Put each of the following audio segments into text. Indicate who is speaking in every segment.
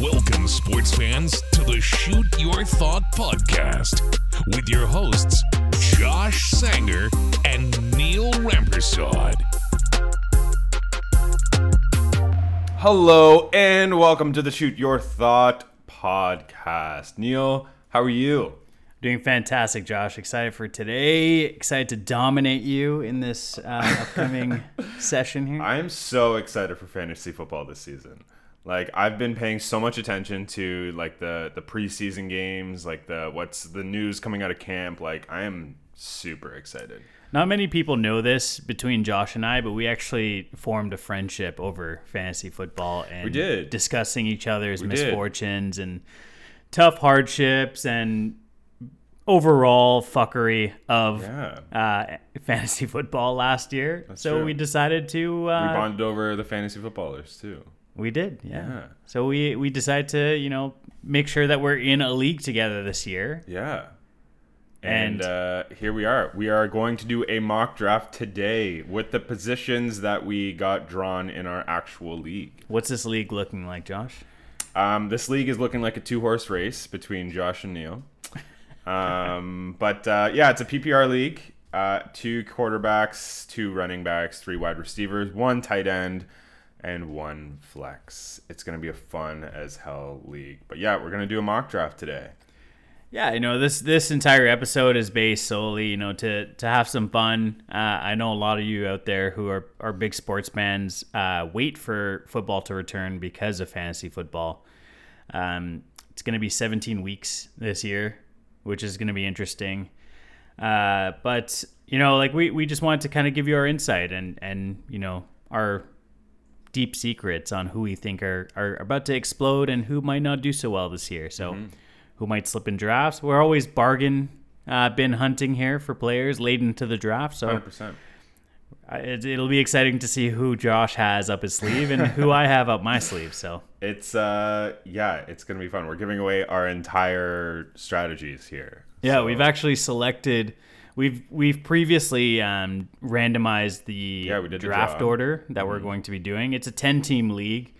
Speaker 1: Welcome, sports fans, to the Shoot Your Thought podcast with your hosts, Josh Sanger and Neil Rampersad.
Speaker 2: Hello and welcome to the Shoot Your Thought podcast. Neil, how are you?
Speaker 3: Doing fantastic, Josh. Excited for today. Excited to dominate you in this uh, upcoming session here.
Speaker 2: I am so excited for fantasy football this season. Like I've been paying so much attention to like the the preseason games, like the what's the news coming out of camp. Like I am super excited.
Speaker 3: Not many people know this between Josh and I, but we actually formed a friendship over fantasy football and
Speaker 2: We did.
Speaker 3: discussing each other's
Speaker 2: did.
Speaker 3: misfortunes and tough hardships and overall fuckery of
Speaker 2: Yeah.
Speaker 3: uh, fantasy football last year. so
Speaker 2: true.
Speaker 3: we decided to uh,
Speaker 2: we bonded over the fantasy footballers too.
Speaker 3: We did, yeah.
Speaker 2: Yeah.
Speaker 3: So we we decided to you know make sure that we're in a league together this year.
Speaker 2: Yeah. And,
Speaker 3: And-
Speaker 2: uh, here we are. We are going to do a mock draft today with the positions that we got drawn in our actual league.
Speaker 3: What's this league looking like, Josh?
Speaker 2: Um, this league is looking like a two horse race between Josh and Neil. Um, but uh, yeah, it's a PPR league. Uh, two quarterbacks, two running backs, three wide receivers, one tight end, and one flex. It's going to be a fun as hell league. But yeah, we're going to do a mock draft today.
Speaker 3: Yeah, you know this this entire episode is based solely you know to to have some fun. Uh, I know a lot of you out there who are are big sports fans uh, wait for football to return because of fantasy football. Um, it's going to be 17 weeks this year, which is going to be interesting. Uh, but you know, like we, we just wanted to kind of give you our insight and and you know our deep secrets on who we think are are about to explode and who might not do so well this year. So who might slip in drafts? We're always bargain uh, bin hunting here for players late into the draft. So
Speaker 2: 100%.
Speaker 3: uh, it, it'll be exciting to see who Josh has up his sleeve and who I have up my sleeve. So
Speaker 2: It's, uh, yeah, it's going to be fun. We're giving away our entire strategies here.
Speaker 3: Yeah,
Speaker 2: So-
Speaker 3: we've actually selected. We've we've previously um, randomized the
Speaker 2: Yeah, we did the
Speaker 3: draft.
Speaker 2: Mm-hmm.
Speaker 3: order that we're going to be doing. It's a ten team league.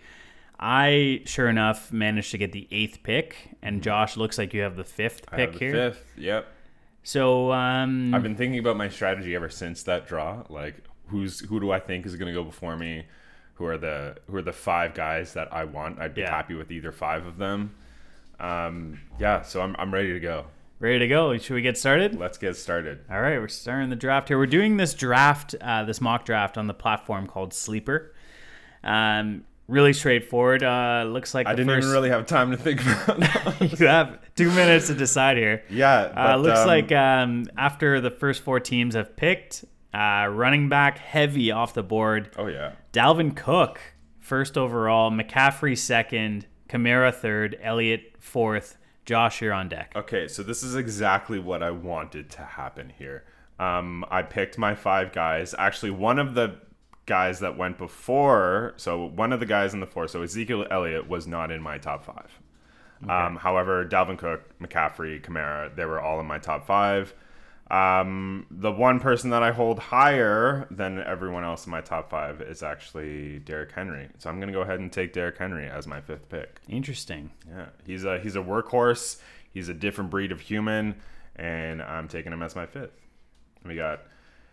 Speaker 3: I sure enough managed to get the eighth pick, and Josh looks like you have the fifth
Speaker 2: Mm-hmm. I
Speaker 3: pick
Speaker 2: have the
Speaker 3: here.
Speaker 2: fifth. Yep.
Speaker 3: So um,
Speaker 2: I've been thinking about my strategy ever since that draw. Like, who's who do I think is going to go before me? Who are the who are the five guys that I want? I'd be
Speaker 3: Yeah.
Speaker 2: happy with either five of them. Um, yeah, so I'm I'm ready to go.
Speaker 3: Ready to go. Should we get started?
Speaker 2: Let's get started.
Speaker 3: All right, we're starting the draft here. We're doing this draft, uh, this mock draft on the platform called Sleeper. Um, really straightforward. Uh, looks like
Speaker 2: I didn't
Speaker 3: first,
Speaker 2: even really have time to think about. that.
Speaker 3: you have two minutes to decide here.
Speaker 2: yeah,
Speaker 3: Uh, looks
Speaker 2: um,
Speaker 3: like um, after the first four teams have picked, uh, running back heavy off the board.
Speaker 2: Oh yeah,
Speaker 3: Dalvin Cook, first overall. McCaffrey, second. Kamara, third. Elliott, fourth. Josh, you're on deck.
Speaker 2: Okay, so this is exactly what I wanted to happen here. Um, I picked my five guys. Actually, one of the guys that went before, so one of the guys in the four, so Ezekiel Elliott was not in my top five. Um, however, Dalvin Cook, McCaffrey, Kamara, they were all in my top five. Um, the one person that I hold higher than everyone else in my top five is actually Derrick Henry. So I'm going to go ahead and take Derrick Henry as my fifth pick.
Speaker 3: Interesting.
Speaker 2: Yeah, he's a he's a workhorse. He's a different breed of human, and I'm taking him as my fifth. We got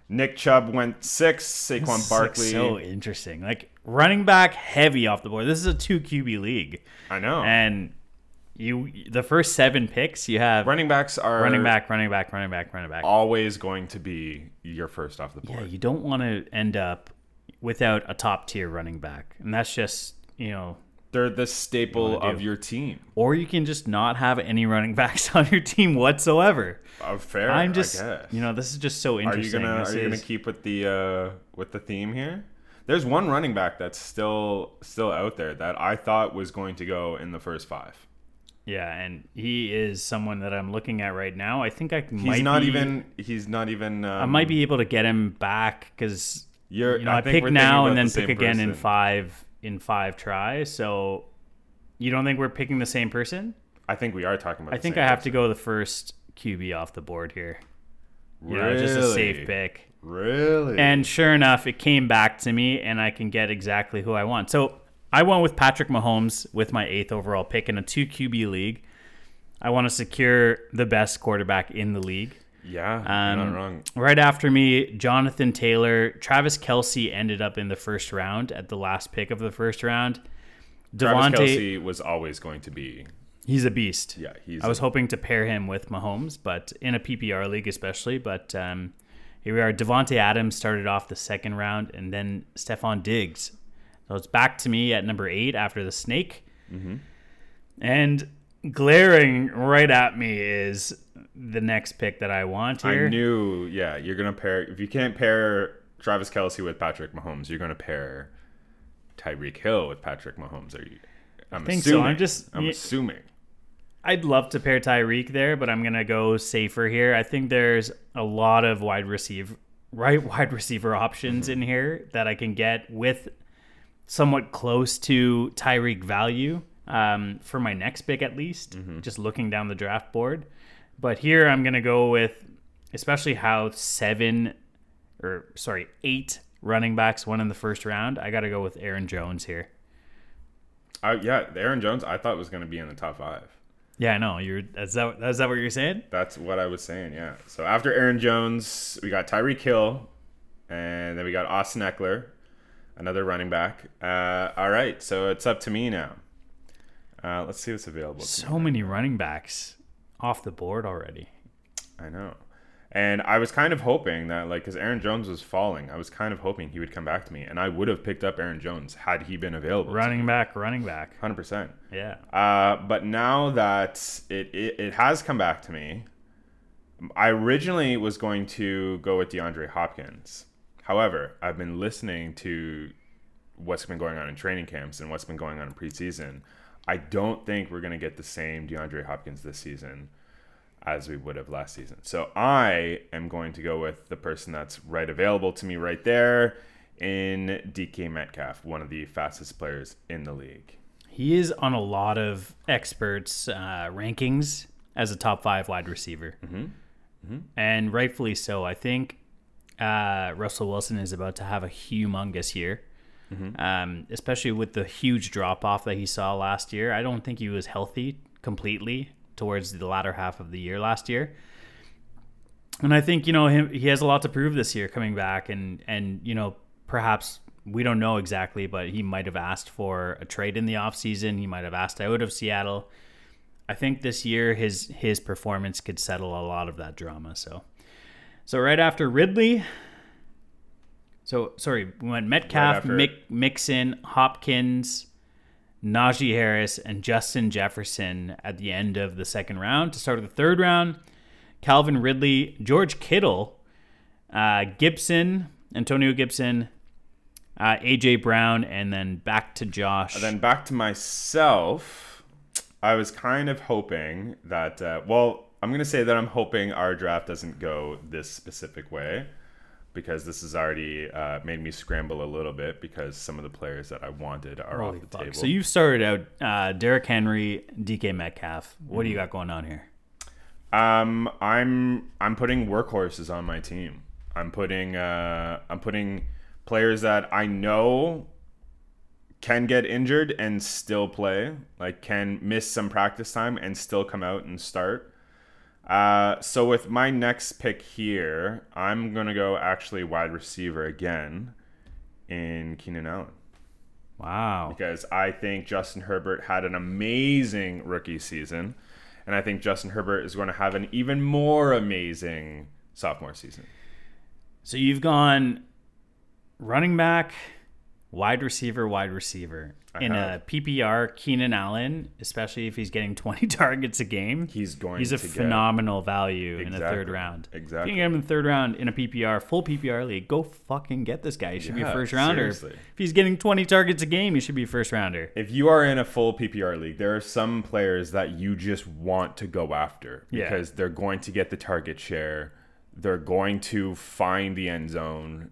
Speaker 2: Nick Chubb went six. Saquon
Speaker 3: is, like,
Speaker 2: Barkley.
Speaker 3: so interesting. Like running back heavy off the board. This is a two QB league,
Speaker 2: I know.
Speaker 3: and you the first seven picks you have
Speaker 2: running backs are
Speaker 3: running back, running back, running back, running back.
Speaker 2: always going to be your first off the
Speaker 3: Yeah,
Speaker 2: board.
Speaker 3: you don't want to end up without a top tier running back, and that's just you know.
Speaker 2: They're the staple of your team.
Speaker 3: Or you can just not have any running backs on your team whatsoever.
Speaker 2: Uh, fair.
Speaker 3: I'm just,
Speaker 2: I guess.
Speaker 3: you know, this is just so interesting.
Speaker 2: are you gonna
Speaker 3: this
Speaker 2: are you gonna keep with the uh, with the theme here? There's one running back that's still still out there that I thought was going to go in the first five.
Speaker 3: Yeah, and he is someone that I'm looking at right now. I think I
Speaker 2: He's
Speaker 3: might
Speaker 2: not
Speaker 3: be-
Speaker 2: even. He's not even. Um,
Speaker 3: I might be able to get him back because
Speaker 2: You're,
Speaker 3: you know I,
Speaker 2: think
Speaker 3: pick now and then
Speaker 2: the
Speaker 3: pick again in five in five tries. So you don't think we're picking the same person?
Speaker 2: I think we are talking about.
Speaker 3: I
Speaker 2: the
Speaker 3: think
Speaker 2: same
Speaker 3: I have to go the first QB off the board here. You know, just a safe pick.
Speaker 2: Really?
Speaker 3: And sure enough, it came back to me, and I can get exactly who I want. So I went with Patrick Mahomes with my eighth overall pick in a two QB league. I want to secure the best quarterback in the league.
Speaker 2: Yeah,
Speaker 3: Um,
Speaker 2: not wrong.
Speaker 3: Right after me, Jonathan Taylor, Travis Kelce ended up in the first round at the last pick of the first round.
Speaker 2: Travis Kelce was always going to be.
Speaker 3: he's a beast.
Speaker 2: Yeah, he's.
Speaker 3: I was
Speaker 2: a-
Speaker 3: hoping to pair him with Mahomes, but in a PPR league especially. But um, here we are. Davante Adams started off the second round, and then Stefon Diggs. So it's back to me at number eight after the snake.
Speaker 2: Mm-hmm.
Speaker 3: And glaring right at me is the next pick that I want here.
Speaker 2: I knew. Yeah, you're gonna pair. If you can't pair Travis Kelce with Patrick Mahomes, you're gonna pair Tyreek Hill with Patrick Mahomes. Are you? I'm
Speaker 3: think so.
Speaker 2: assuming.
Speaker 3: I'm just-
Speaker 2: I'm
Speaker 3: yeah.
Speaker 2: assuming.
Speaker 3: I'd love to pair Tyreek there, but I'm gonna go safer here. I think there's a lot of wide receiver, right wide receiver options in here that I can get with somewhat close to Tyreek value um, for my next pick at least. Just looking down the draft board, but here I'm gonna go with, especially how seven, or sorry, eight running backs went in the first round. I got to go with Aaron Jones here.
Speaker 2: I, yeah, Aaron Jones. I thought was gonna be in the top five.
Speaker 3: Yeah, I know. You're. Is that is that what you're saying?
Speaker 2: That's what I was saying. Yeah. So after Aaron Jones, we got Tyreek Hill, and then we got Austin Ekeler, another running back. Uh, all right. So it's up to me now. Uh, let's see what's available.
Speaker 3: So many running backs off the board already.
Speaker 2: I know. And I was kind of hoping that, like, because Aaron Jones was falling, I was kind of hoping he would come back to me, and I would have picked up Aaron Jones had he been available.
Speaker 3: Running back, running back.
Speaker 2: hundred percent.
Speaker 3: Yeah.
Speaker 2: Uh, but now that it, it it has come back to me, I originally was going to go with DeAndre Hopkins. However, I've been listening to what's been going on in training camps and what's been going on in preseason. I don't think we're going to get the same DeAndre Hopkins this season as we would have last season. So I am going to go with the person that's right available to me right there in DK Metcalf, one of the fastest players in the league.
Speaker 3: He is on a lot of experts' uh, rankings as a top five wide receiver. Mm-hmm. And rightfully so. I think uh, Russell Wilson is about to have a humongous year, um, especially with the huge drop off that he saw last year. I don't think he was healthy completely towards the latter half of the year last year. And I think you know him. He has a lot to prove this year coming back, and and you know perhaps we don't know exactly, but he might have asked for a trade in the offseason. He might have asked out of Seattle. I think this year his his performance could settle a lot of that drama. So, so right after Ridley. So sorry, we went Metcalf,
Speaker 2: after-
Speaker 3: Mick, Mixon, Hopkins, Najee Harris, and Justin Jefferson at the end of the second round. To start the third round, Calvin Ridley, George Kittle, uh, Gibson, Antonio Gibson, uh, AJ Brown, and then back to Josh.
Speaker 2: And then back to myself, I was kind of hoping that, uh, well, I'm going to say that I'm hoping our draft doesn't go this specific way because this has already uh, made me scramble a little bit because some of the players that I wanted are
Speaker 3: Holy
Speaker 2: off the
Speaker 3: fuck.
Speaker 2: table.
Speaker 3: So you've started out uh, Derrick Henry, DK Metcalf. What do you got going on here?
Speaker 2: Um, I'm I'm putting workhorses on my team. I'm putting uh, I'm putting players that I know can get injured and still play, like can miss some practice time and still come out and start. Uh, so with my next pick here, I'm gonna go actually wide receiver again in Keenan Allen
Speaker 3: Wow.
Speaker 2: because I think Justin Herbert had an amazing rookie season, and I think Justin Herbert is going to have an even more amazing sophomore season.
Speaker 3: So you've gone running back, wide receiver, wide receiver. In a. PPR, Keenan Allen, especially if he's getting 20 targets a game,
Speaker 2: He's going
Speaker 3: he's a phenomenal value in the third round.
Speaker 2: Exactly.
Speaker 3: If you can get him in the third round in a PPR, full PPR league, go fucking get this guy. He should be a first rounder.
Speaker 2: seriously.
Speaker 3: If he's getting 20 targets a game, he should be a first rounder.
Speaker 2: If you are in a full PPR league, there are some players that you just want to go after
Speaker 3: Yeah.
Speaker 2: because they're going to get the target share, they're going to find the end zone,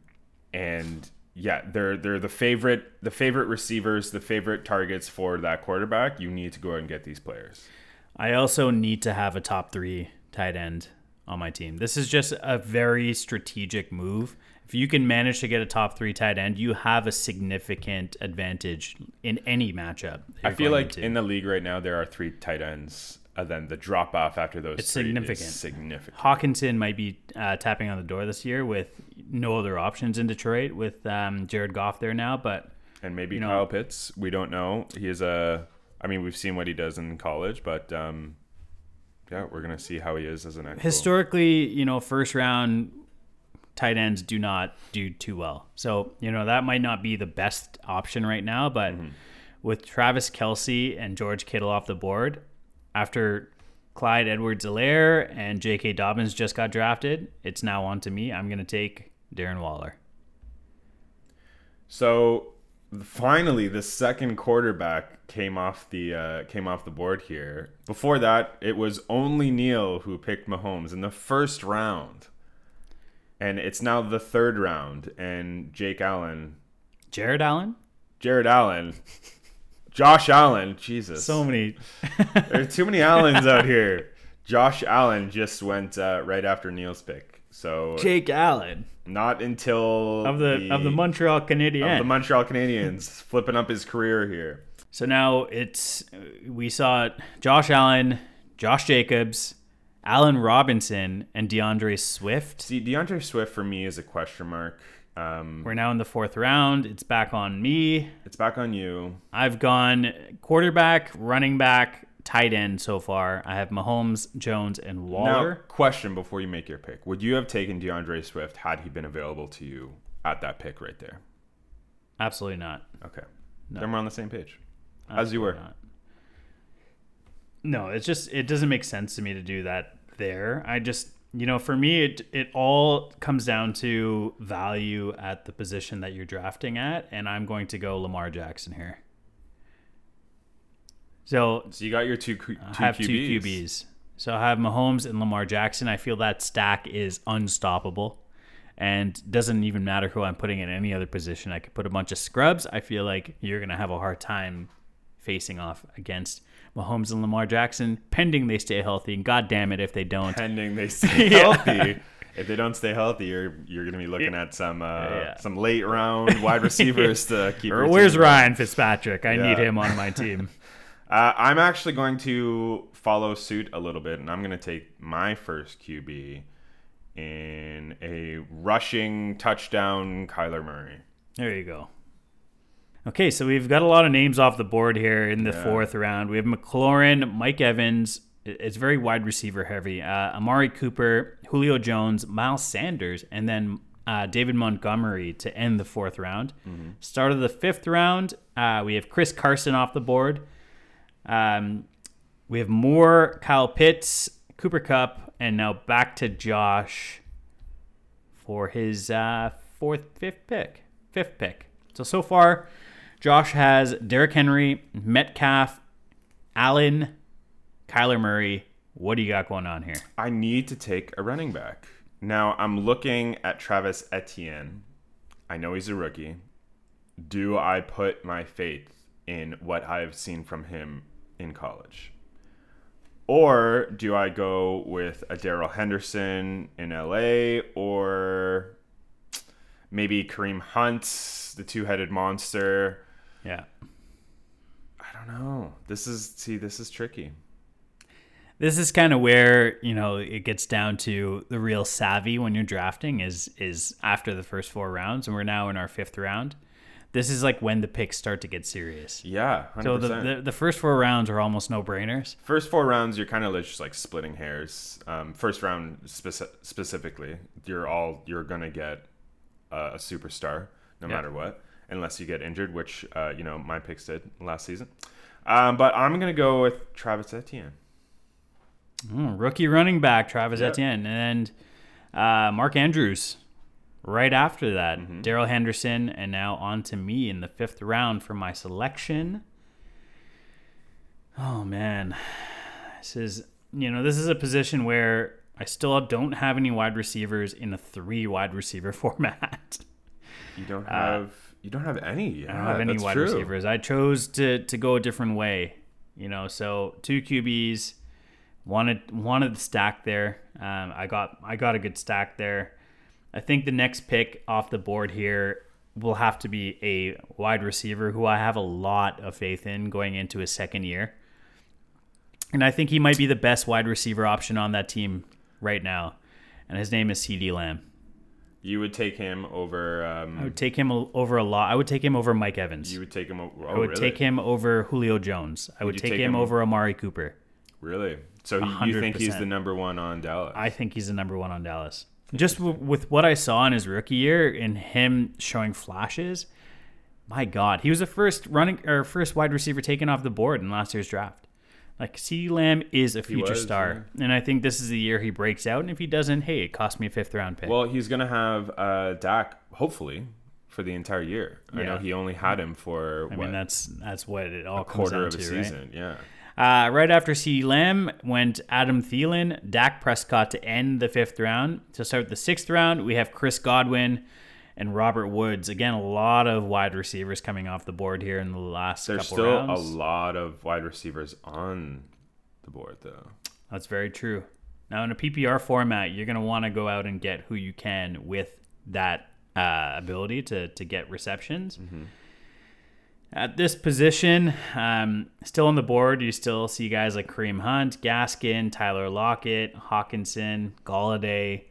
Speaker 2: and yeah, they're they're the favorite the favorite receivers, the favorite targets for that quarterback. You need to go out and get these players.
Speaker 3: I also need to have a top three tight end on my team. This is just a very strategic move, if you can manage to get a top three tight end, you have a significant advantage in any matchup.
Speaker 2: I feel like
Speaker 3: into.
Speaker 2: in the league right now there are three tight ends, and then the drop off after those
Speaker 3: It's significant.
Speaker 2: significant.
Speaker 3: Hockenson might be uh, tapping on the door this year with no other options in Detroit with um, Jared Goff there now. But
Speaker 2: And maybe
Speaker 3: you know-
Speaker 2: Kyle Pitts. We don't know. He is a. I mean, we've seen what he does in college, but um, yeah, we're gonna see how he is as an actual.
Speaker 3: historically, you know, first round tight ends do not do too well. So, you know, that might not be the best option right now, but with Travis Kelce and George Kittle off the board, after Clyde Edwards-Helaire and J.K. Dobbins just got drafted, it's now on to me. I'm going to take Darren Waller.
Speaker 2: So finally, the second quarterback came off the uh, came off the board here. Before that, it was only Neil who picked Mahomes in the first round, and it's now the third round, and Jake Allen,
Speaker 3: Jared Allen?
Speaker 2: Jared Allen, Josh Allen. Jesus,
Speaker 3: So many.
Speaker 2: there are too many Allens out here. Josh Allen just went uh, right after Neil's pick, so
Speaker 3: Jake Allen
Speaker 2: not until
Speaker 3: of the, of the Montreal Canadiens.
Speaker 2: of the Montreal Canadiens flipping up his career here.
Speaker 3: So now it's we saw Josh Allen, Josh Jacobs, Allen Robinson, and DeAndre Swift.
Speaker 2: See, DeAndre Swift for me is a question mark. Um,
Speaker 3: We're now in the fourth round. It's back on me.
Speaker 2: it's back on you.
Speaker 3: I've gone quarterback, running back, tight end so far. I have Mahomes, Jones, and
Speaker 2: Now, question before you make your pick: Would you have taken DeAndre Swift had he been available to you at that pick right there?
Speaker 3: Absolutely not.
Speaker 2: Okay, then we're on the same page, as you were.
Speaker 3: Not. No, it's just it doesn't make sense to me to do that there. I just you know, for me it it all comes down to value at the position that you're drafting at, and I'm going to go Lamar Jackson here. So
Speaker 2: So you got your two, two
Speaker 3: I have
Speaker 2: QBs.
Speaker 3: two QBs. So I have Mahomes and Lamar Jackson. I feel that stack is unstoppable and doesn't even matter who I'm putting in any other position. I could put a bunch of scrubs. I feel like you're going to have a hard time facing off against Mahomes and Lamar Jackson, pending they stay healthy. And God damn it if they don't.
Speaker 2: Pending they stay
Speaker 3: Yeah.
Speaker 2: healthy. If they don't stay healthy, you're you're gonna be looking at some uh,
Speaker 3: Yeah.
Speaker 2: some late round wide receivers to keep.
Speaker 3: Or where's. Ryan Fitzpatrick? I need him on my team.
Speaker 2: Uh, I'm actually going to follow suit a little bit, and I'm going to take my first QB in a rushing touchdown, Kyler Murray.
Speaker 3: There you go. Okay, so we've got a lot of names off the board here in the
Speaker 2: Yeah.
Speaker 3: fourth round. We have McLaurin, Mike Evans. It's very wide receiver heavy. Uh, Amari Cooper, Julio Jones, Miles Sanders, and then uh, David Montgomery to end the fourth round. Start of the fifth round, uh, we have Chris Carson off the board. Um, we have more Kyle Pitts, Cooper Kupp, and now back to Josh for his uh, fourth, fifth pick. Fifth pick. So, so far, Josh has Derrick Henry, Metcalf, Allen, Kyler Murray. What do you got going on here?
Speaker 2: I need to take a running back. Now, I'm looking at Travis Etienne. I know he's a rookie. Do I put my faith in what I've seen from him in college? Or do I go with a Darrell Henderson in LA or maybe Kareem Hunt, the two headed monster?
Speaker 3: Yeah.
Speaker 2: I don't know. This is, see, this is tricky.
Speaker 3: This is kind of where, you know, it gets down to the real savvy when you're drafting is is after the first four rounds and we're now in our fifth round. This is like when the picks start to get serious.
Speaker 2: Yeah, 100%.
Speaker 3: So the, the, the first four rounds are almost no brainers.
Speaker 2: First four rounds, you're kind of just like splitting hairs. Um, first round speci- specifically, you're all you're gonna get uh, a superstar no
Speaker 3: Yeah.
Speaker 2: matter what, unless you get injured, which uh, you know my picks did last season. Um, but I'm gonna go with Travis Etienne.
Speaker 3: Mm, rookie running back Travis
Speaker 2: Yep.
Speaker 3: Etienne and uh, Mark Andrews right after that.
Speaker 2: Mm-hmm.
Speaker 3: Darrell Henderson, and now on to me in the fifth round for my selection. Oh man, this is you know this is a position where I still don't have any wide receivers in a three wide receiver format.
Speaker 2: You don't have you don't have any.
Speaker 3: Uh, I don't have any wide receivers. I chose to to go a different way, you know. So two QBs, wanted wanted the stack there. Um, I got I got a good stack there. I think the next pick off the board here will have to be a wide receiver who I have a lot of faith in going into his second year. And I think he might be the best wide receiver option on that team right now. And his name is CeeDee Lamb.
Speaker 2: You would take him over. Um,
Speaker 3: I would take him over a lot. I would take him over Mike Evans.
Speaker 2: you would take him over. Oh,
Speaker 3: I would
Speaker 2: really?
Speaker 3: take him over Julio Jones. I would
Speaker 2: you
Speaker 3: take,
Speaker 2: take
Speaker 3: him,
Speaker 2: him-
Speaker 3: over Amari Cooper.
Speaker 2: Really? So you- you think he's the number one on Dallas?
Speaker 3: I think he's the number one on Dallas. Just w- with what I saw in his rookie year and him showing flashes, my God, he was the first running or first wide receiver taken off the board in last year's draft. Like C. Lamb is a future
Speaker 2: was,
Speaker 3: star, and I think this is the year he breaks out. And if he doesn't, hey, it cost me a fifth round pick.
Speaker 2: well, he's gonna have uh, Dak hopefully for the entire year. I know he only had him for
Speaker 3: I
Speaker 2: what
Speaker 3: mean, that's that's what it all
Speaker 2: a
Speaker 3: comes
Speaker 2: quarter
Speaker 3: down
Speaker 2: of a
Speaker 3: to, right?
Speaker 2: season. Yeah.
Speaker 3: Uh, right after C. Lamb went Adam Thielen, Dak Prescott to end the fifth round. To start the sixth round, we have Chris Godwin and Robert Woods. Again, a lot of wide receivers coming off the board here in the last
Speaker 2: There's
Speaker 3: couple
Speaker 2: still
Speaker 3: rounds.
Speaker 2: a lot of wide receivers on the board though.
Speaker 3: That's very true. Now, in a PPR format, you're going to want to go out and get who you can with that uh, ability to, to get receptions. At this position, um, still on the board, you still see guys like Kareem Hunt, Gaskin, Tyler Lockett, Hockenson, Golladay.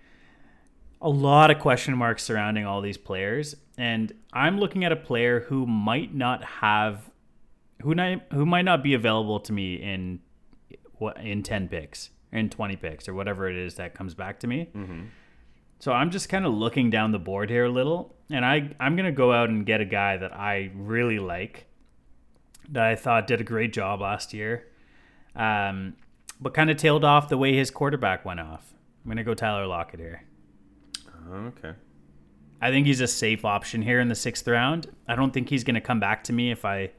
Speaker 3: A lot of question marks surrounding all these players, and I'm looking at a player who might not have, who not, who might not be available to me in what in 10 picks in 20 picks or whatever it is that comes back to me. So i'm just kind of looking down the board here a little and i i'm going to go out and get a guy that i really like that i thought did a great job last year um, but kind of tailed off the way his quarterback went off. I'm going to go tyler lockett here
Speaker 2: Okay.
Speaker 3: I think he's a safe option here in the sixth round. I don't think he's going to come back to me if I,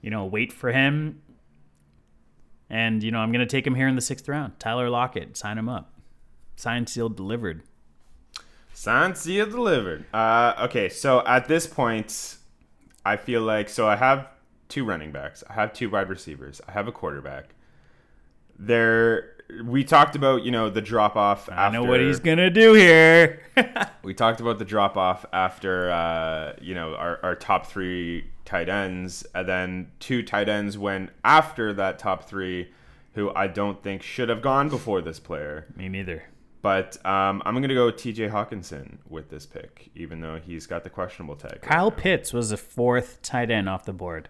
Speaker 3: you know, wait for him. And, you know, I'm going to take him here in the sixth round. Tyler Lockett, sign him up. Signed, sealed, delivered.
Speaker 2: Signed, sealed, delivered. Uh, okay, so at this point, I feel like so I have two running backs, I have two wide receivers, I have a quarterback. There, we talked about you know the drop off.
Speaker 3: I know what he's going to do here.
Speaker 2: We talked about the drop off after uh, you know our, our top three tight ends, and then two tight ends went after that top three, who I don't think should have gone before this player.
Speaker 3: me neither.
Speaker 2: But um, I'm gonna go T.J. Hockenson with this pick, even though he's got the questionable tag.
Speaker 3: Kyle
Speaker 2: now.
Speaker 3: Pitts was the fourth tight end off the board.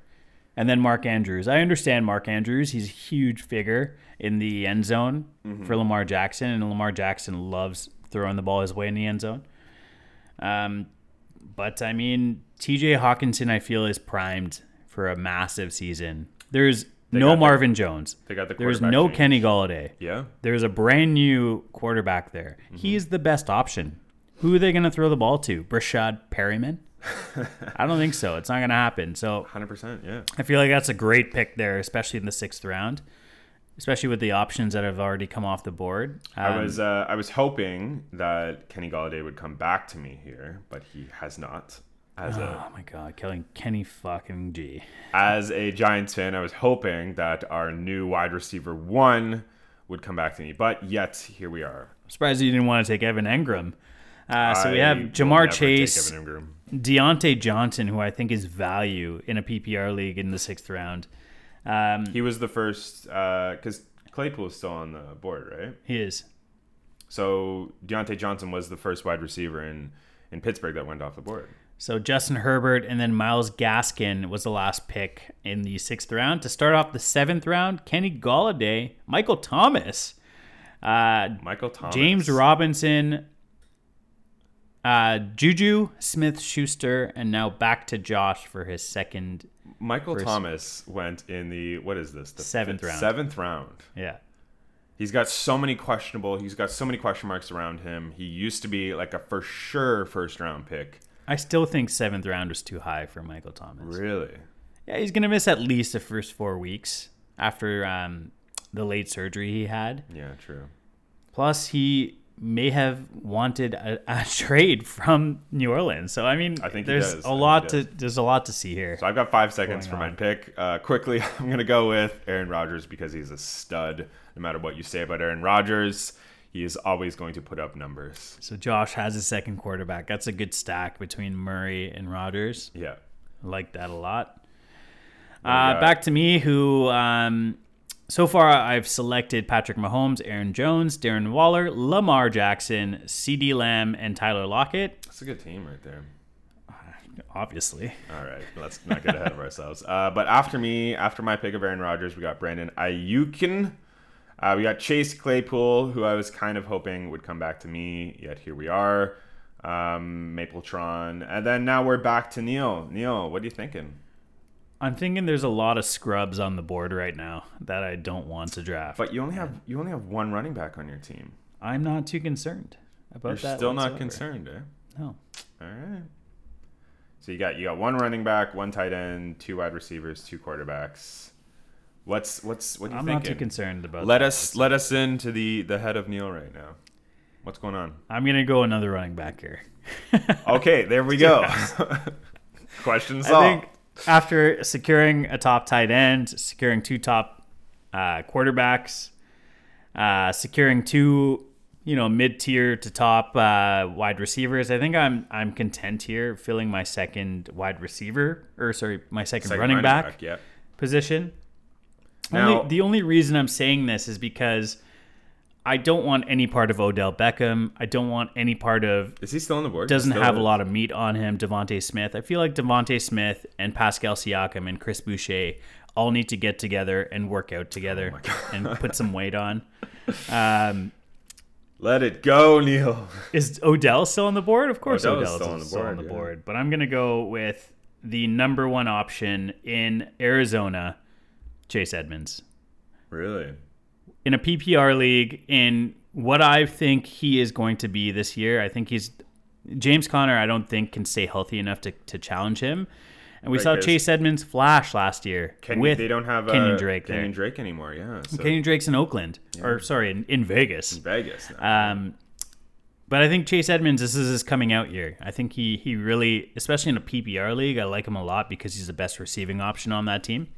Speaker 3: And then Mark Andrews. I understand Mark Andrews. He's a huge figure in the end zone for Lamar Jackson, and Lamar Jackson loves throwing the ball his way in the end zone. Um, but I mean, TJ Hockenson, I feel, is primed for a massive season. There's
Speaker 2: got
Speaker 3: no
Speaker 2: the-
Speaker 3: Marvin Jones.
Speaker 2: they got the
Speaker 3: There's no
Speaker 2: change.
Speaker 3: Kenny Golladay.
Speaker 2: Yeah.
Speaker 3: There's a brand new quarterback there. He's the best option. Who are they going to throw the ball to? Breshad Perriman? I don't think so. It's not going to happen. So
Speaker 2: Hundred percent, yeah.
Speaker 3: I feel like that's a great pick there, especially in the sixth round, especially with the options that have already come off the board.
Speaker 2: I
Speaker 3: Um,
Speaker 2: was uh, I was hoping that Kenny Golladay would come back to me here, but he has not. As a
Speaker 3: oh my god, killing Kenny fucking G.
Speaker 2: as a Giants fan, I was hoping that our new wide receiver one would come back to me, but yet here we are.
Speaker 3: Surprised you didn't want to take Evan Engram. Uh, so we have
Speaker 2: Ja'Marr
Speaker 3: Chase. Diontae Johnson, who I think is value in a PPR league in the sixth round. Um,
Speaker 2: He was the first because Claypool is still on the board, right?
Speaker 3: he is.
Speaker 2: So Diontae Johnson was the first wide receiver in in Pittsburgh that went off the board.
Speaker 3: So Justin Herbert and then Myles Gaskin was the last pick in the sixth round. To start off the seventh round, Kenny Golladay, Michael Thomas, uh,
Speaker 2: Michael Thomas,
Speaker 3: James Robinson, uh, Juju Smith Schuster, and now back to Josh for his second.
Speaker 2: Michael
Speaker 3: first-
Speaker 2: Thomas went in the what is this? The
Speaker 3: Seventh
Speaker 2: fifth-
Speaker 3: round.
Speaker 2: Seventh round.
Speaker 3: Yeah.
Speaker 2: He's got so many questionable. He's got so many question marks around him. He used to be like a for sure first round pick.
Speaker 3: I still think seventh round was too high for Michael Thomas.
Speaker 2: Really?
Speaker 3: Yeah, he's gonna miss at least the first four weeks after um, the late surgery he had.
Speaker 2: Yeah, true.
Speaker 3: Plus, he may have wanted a, a trade from New Orleans. So I mean,
Speaker 2: I think
Speaker 3: there's a lot to there's a lot to see here.
Speaker 2: So I've got five seconds for my pick. Uh, quickly, I'm gonna go with Aaron Rodgers because he's a stud. No matter what you say about Aaron Rodgers, he is always going to put up numbers.
Speaker 3: So Josh has a second quarterback. That's a good stack between Murray and Rodgers.
Speaker 2: Yeah.
Speaker 3: I like that a lot. Uh, back to me, who um, so far I've selected Patrick Mahomes, Aaron Jones, Darren Waller, Lamar Jackson, CeeDee Lamb, and Tyler Lockett.
Speaker 2: That's a good team right there.
Speaker 3: Obviously,
Speaker 2: All right, let's not get ahead of ourselves. Uh, but after me, after my pick of Aaron Rodgers, we got Brandon Aiyuk. Uh, we got Chase Claypool, who I was kind of hoping would come back to me, yet here we are. Um, Mapletron, and then now we're back to Neil. Neil, what are you thinking?
Speaker 3: I'm thinking there's a lot of scrubs on the board right now that I don't want to draft.
Speaker 2: But you only have you only have one running back on your team.
Speaker 3: I'm not too concerned about
Speaker 2: You're
Speaker 3: that.
Speaker 2: still not concerned, eh?
Speaker 3: No.
Speaker 2: All right. So you got you got one running back, one tight end, two wide receivers, two quarterbacks. What's what's what are you think?
Speaker 3: I'm
Speaker 2: thinking?
Speaker 3: not too concerned about
Speaker 2: let
Speaker 3: that.
Speaker 2: us let us into the the head of Neil right now. What's going on?
Speaker 3: I'm gonna go another running back here.
Speaker 2: Okay, there we go. Question
Speaker 3: I
Speaker 2: solved.
Speaker 3: After securing a top tight end, securing two top uh, quarterbacks, uh, securing two, you know, mid tier to top uh, wide receivers, I think I'm I'm content here, filling my second wide receiver or sorry, my second,
Speaker 2: Second
Speaker 3: running, back,
Speaker 2: Yeah.
Speaker 3: position.
Speaker 2: Now-
Speaker 3: only, the only reason I'm saying this is because I don't want any part of Odell Beckham. I don't want any part of
Speaker 2: Is he still on the board?
Speaker 3: doesn't
Speaker 2: Still
Speaker 3: have a lot of meat on him. DeVonta Smith. I feel like DeVonta Smith and Pascal Siakam and Chris Boucher all need to get together and work out together
Speaker 2: Oh
Speaker 3: and put some weight on. Um,
Speaker 2: Let it go, Neil.
Speaker 3: is Odell still on the board? Of course,
Speaker 2: Odell is still on the
Speaker 3: still on the
Speaker 2: yeah.
Speaker 3: board. But I'm gonna go with the number one option in Arizona, Chase Edmonds.
Speaker 2: Really?
Speaker 3: In a PPR league in what I think he is going to be this year. I think he's James Conner. I don't think can stay healthy enough to, to challenge him. And we
Speaker 2: Right,
Speaker 3: saw Chase Edmonds flash last year
Speaker 2: Kenny,
Speaker 3: with
Speaker 2: they don't have
Speaker 3: Kenyon
Speaker 2: uh,
Speaker 3: Drake there.
Speaker 2: Kenyon Drake anymore. Yeah. So
Speaker 3: Kenyon Drake's in Oakland, or sorry, in, in Vegas.
Speaker 2: Vegas. now.
Speaker 3: Um, but I think Chase Edmonds, this is his coming out year. I think he he really, especially in a PPR league, I like him a lot because he's the best receiving option on that team.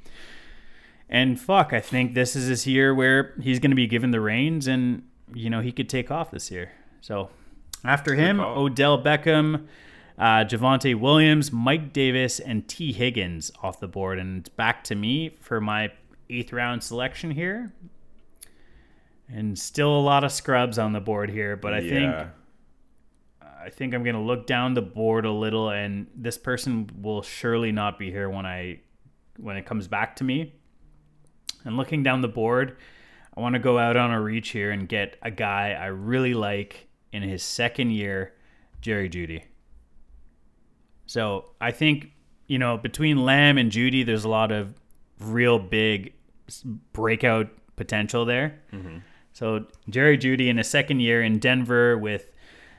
Speaker 3: And fuck, I think this is his year where he's going to be given the reins, and you know he could take off this year. So after him. Odell Beckham, uh, Javonte Williams, Mike Davis, and Tee Higgins off the board, and it's back to me for my eighth round selection here. And still a lot of scrubs on the board here, but I think. I think I'm gonna look down the board a little, and this person will surely not be here when I when it comes back to me. And looking down the board, I want to go out on a reach here and get a guy I really like in his second year, Jerry Jeudy. So I think you know between Lamb and Jeudy, there's a lot of real big breakout potential there. Mm-hmm. So Jerry Jeudy in his second year in Denver with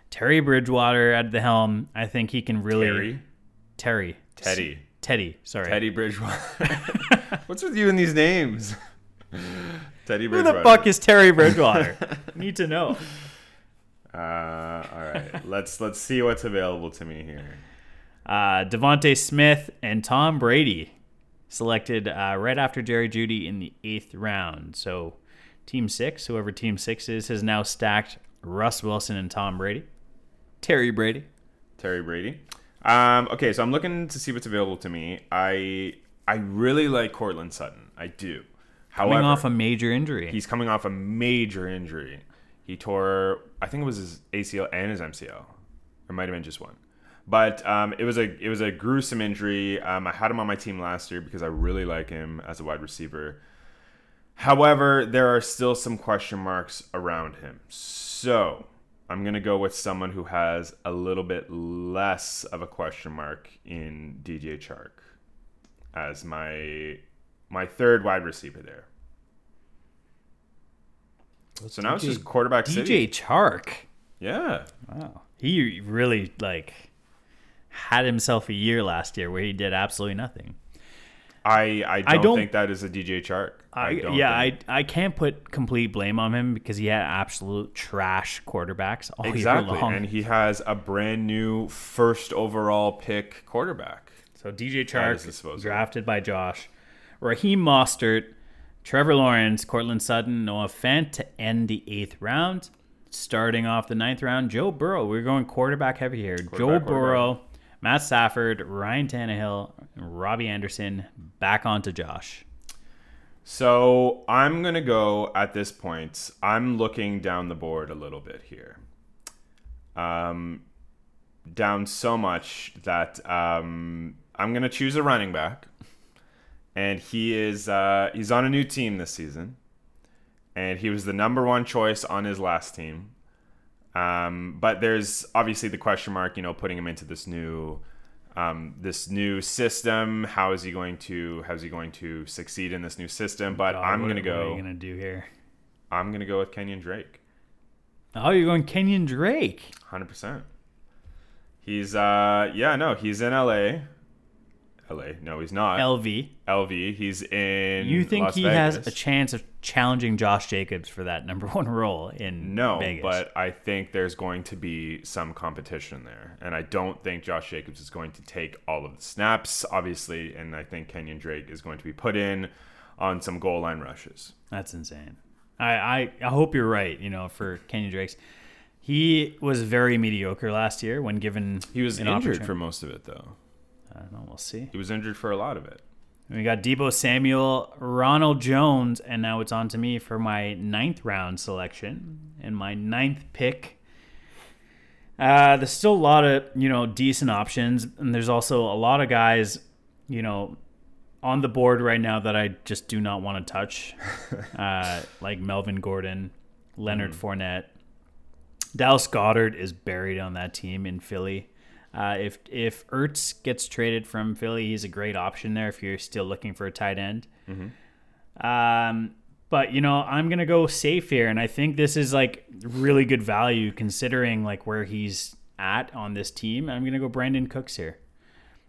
Speaker 3: Terry Bridgewater at the helm, I think he can really
Speaker 2: Terry?
Speaker 3: Terry
Speaker 2: Teddy.
Speaker 3: Teddy, sorry.
Speaker 2: Teddy Bridgewater. What's with you and these names? Teddy Bridgewater.
Speaker 3: Who the fuck is Terry Bridgewater? Need to know.
Speaker 2: Uh, all right. let's let's see what's available to me here.
Speaker 3: Uh, DeVonta Smith and Tom Brady selected uh, right after Jerry Jeudy in the eighth round. So Team Six, whoever Team Six is, has now stacked Russ Wilson and Tom Brady. Terry Brady.
Speaker 2: Terry Brady. Um, okay, so I'm looking to see what's available to me. I I really like Courtland Sutton. I do.
Speaker 3: Coming
Speaker 2: However,
Speaker 3: off a major injury.
Speaker 2: he's coming off a major injury. He tore, I think it was his ACL and his MCL. It might have been just one, but um, it was a it was a gruesome injury. Um, I had him on my team last year because I really like him as a wide receiver. However, there are still some question marks around him. So I'm gonna go with someone who has a little bit less of a question mark in DJ Chark as my my third wide receiver there. So now it's just quarterback
Speaker 3: DJ
Speaker 2: city.
Speaker 3: Chark.
Speaker 2: Yeah.
Speaker 3: Wow. He really like had himself a year last year where he did absolutely nothing.
Speaker 2: I I don't,
Speaker 3: don't-
Speaker 2: think that is a DJ Chark.
Speaker 3: I,
Speaker 2: don't
Speaker 3: yeah,
Speaker 2: think-
Speaker 3: I I can't put complete blame on him because he had absolute trash quarterbacks all
Speaker 2: exactly,
Speaker 3: year long.
Speaker 2: and he has a brand new first overall pick quarterback.
Speaker 3: so DJ Chark drafted by Josh, Raheem Mostert, Trevor Lawrence, Courtland Sutton, Noah Fant to end the eighth round. starting off the ninth round, Joe Burrow. We're going quarterback heavy here. Joe Burrow, Matt Stafford, Ryan Tannehill, Robbie Anderson. Back on to Josh.
Speaker 2: So I'm gonna go at this point. I'm looking down the board a little bit here. Um, down so much that um, I'm gonna choose a running back, and he is uh, he's on a new team this season, and he was the number one choice on his last team. Um, but there's obviously the question mark, you know, putting him into this new um, this new system. How is he going to how is he going to succeed in this new system? But
Speaker 3: God,
Speaker 2: I'm gonna go.
Speaker 3: What are you gonna do here?
Speaker 2: I'm gonna go with Kenyon Drake.
Speaker 3: Oh, you're going Kenyon Drake.
Speaker 2: Hundred percent. He's uh yeah no he's in L.A. L.A. No, he's not.
Speaker 3: LV.
Speaker 2: LV. He's in.
Speaker 3: You think
Speaker 2: Las
Speaker 3: he has a chance of challenging Josh Jacobs for that number one role in
Speaker 2: No,
Speaker 3: Vegas?
Speaker 2: but I think there's going to be some competition there. And I don't think Josh Jacobs is going to take all of the snaps, obviously. And I think Kenyon Drake is going to be put in on some goal line rushes.
Speaker 3: That's insane. I, I, I hope you're right, you know, for Kenyon Drake's. He was very mediocre last year when given
Speaker 2: He was injured for most of it, though.
Speaker 3: I don't know, we'll see.
Speaker 2: He was injured for a lot of it.
Speaker 3: We got Deebo Samuel, Ronald Jones, and now it's on to me for my ninth round selection and my ninth pick. Uh, there's still a lot of you know decent options, and there's also a lot of guys, you know, on the board right now that I just do not want to touch, uh, like Melvin Gordon, Leonard Fournette, Dallas Goedert is buried on that team in Philly. Uh, if if Ertz gets traded from Philly, he's a great option there if you're still looking for a tight end. Um, but you know, I'm gonna go safe here, and I think this is like really good value considering like where he's at on this team. I'm gonna go Brandin Cooks here.